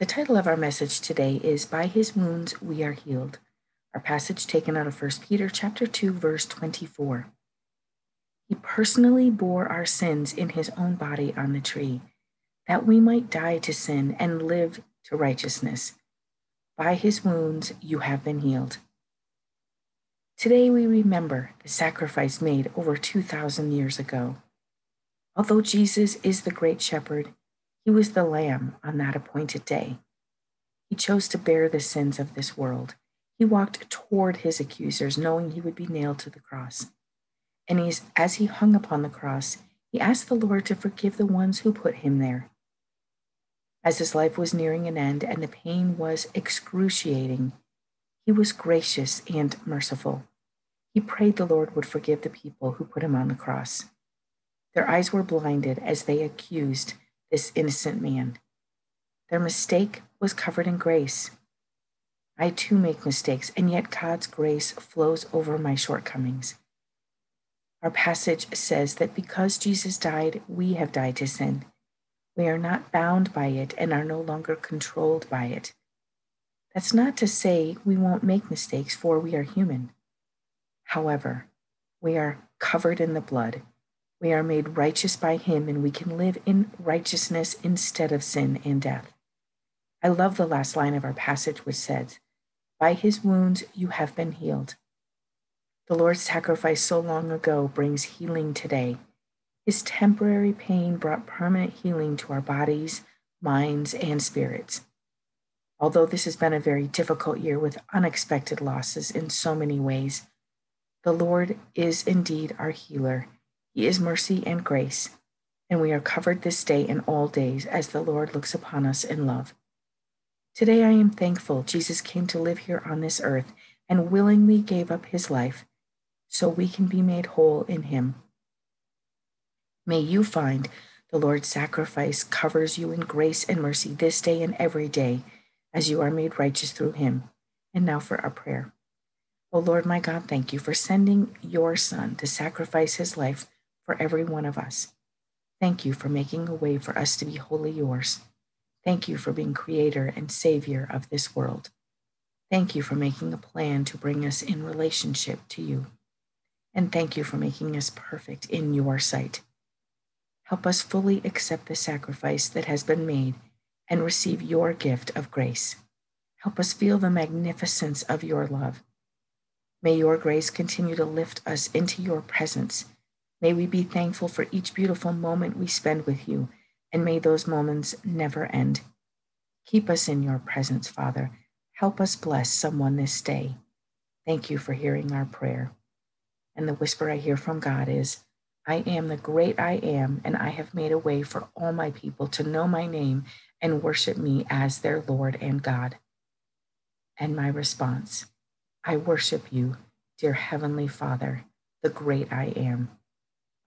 The title of our message today is By His Wounds We Are Healed. Our passage taken out of 1 Peter chapter 2 verse 24. He personally bore our sins in his own body on the tree, that we might die to sin and live to righteousness. By his wounds you have been healed. Today we remember the sacrifice made over 2,000 years ago. Although Jesus is the great shepherd, he was the lamb on that appointed day. He chose to bear the sins of this world. He walked toward his accusers, knowing he would be nailed to the cross. And as he hung upon the cross, he asked the Lord to forgive the ones who put him there. As his life was nearing an end and the pain was excruciating, he was gracious and merciful. He prayed the Lord would forgive the people who put him on the cross. Their eyes were blinded as they accused this innocent man. Their mistake was covered in grace. I too make mistakes, and yet God's grace flows over my shortcomings. Our passage says that because Jesus died, we have died to sin. We are not bound by it and are no longer controlled by it. That's not to say we won't make mistakes, for we are human. However, we are covered in the blood we are made righteous by him, and we can live in righteousness instead of sin and death. I love the last line of our passage, which says, By his wounds you have been healed. The Lord's sacrifice so long ago brings healing today. His temporary pain brought permanent healing to our bodies, minds, and spirits. Although this has been a very difficult year with unexpected losses in so many ways, the Lord is indeed our healer he is mercy and grace, and we are covered this day and all days as the Lord looks upon us in love. Today I am thankful Jesus came to live here on this earth and willingly gave up his life so we can be made whole in him. May you find the Lord's sacrifice covers you in grace and mercy this day and every day as you are made righteous through him. And now for our prayer. O oh Lord my God, thank you for sending your Son to sacrifice his life for every one of us. Thank you for making a way for us to be wholly yours. Thank you for being creator and savior of this world. Thank you for making a plan to bring us in relationship to you. And thank you for making us perfect in your sight. Help us fully accept the sacrifice that has been made and receive your gift of grace. Help us feel the magnificence of your love. May your grace continue to lift us into your presence May we be thankful for each beautiful moment we spend with you, and may those moments never end. Keep us in your presence, Father. Help us bless someone this day. Thank you for hearing our prayer. And the whisper I hear from God is, I am the great I am, and I have made a way for all my people to know my name and worship me as their Lord and God. And my response, I worship you, dear Heavenly Father, the great I am.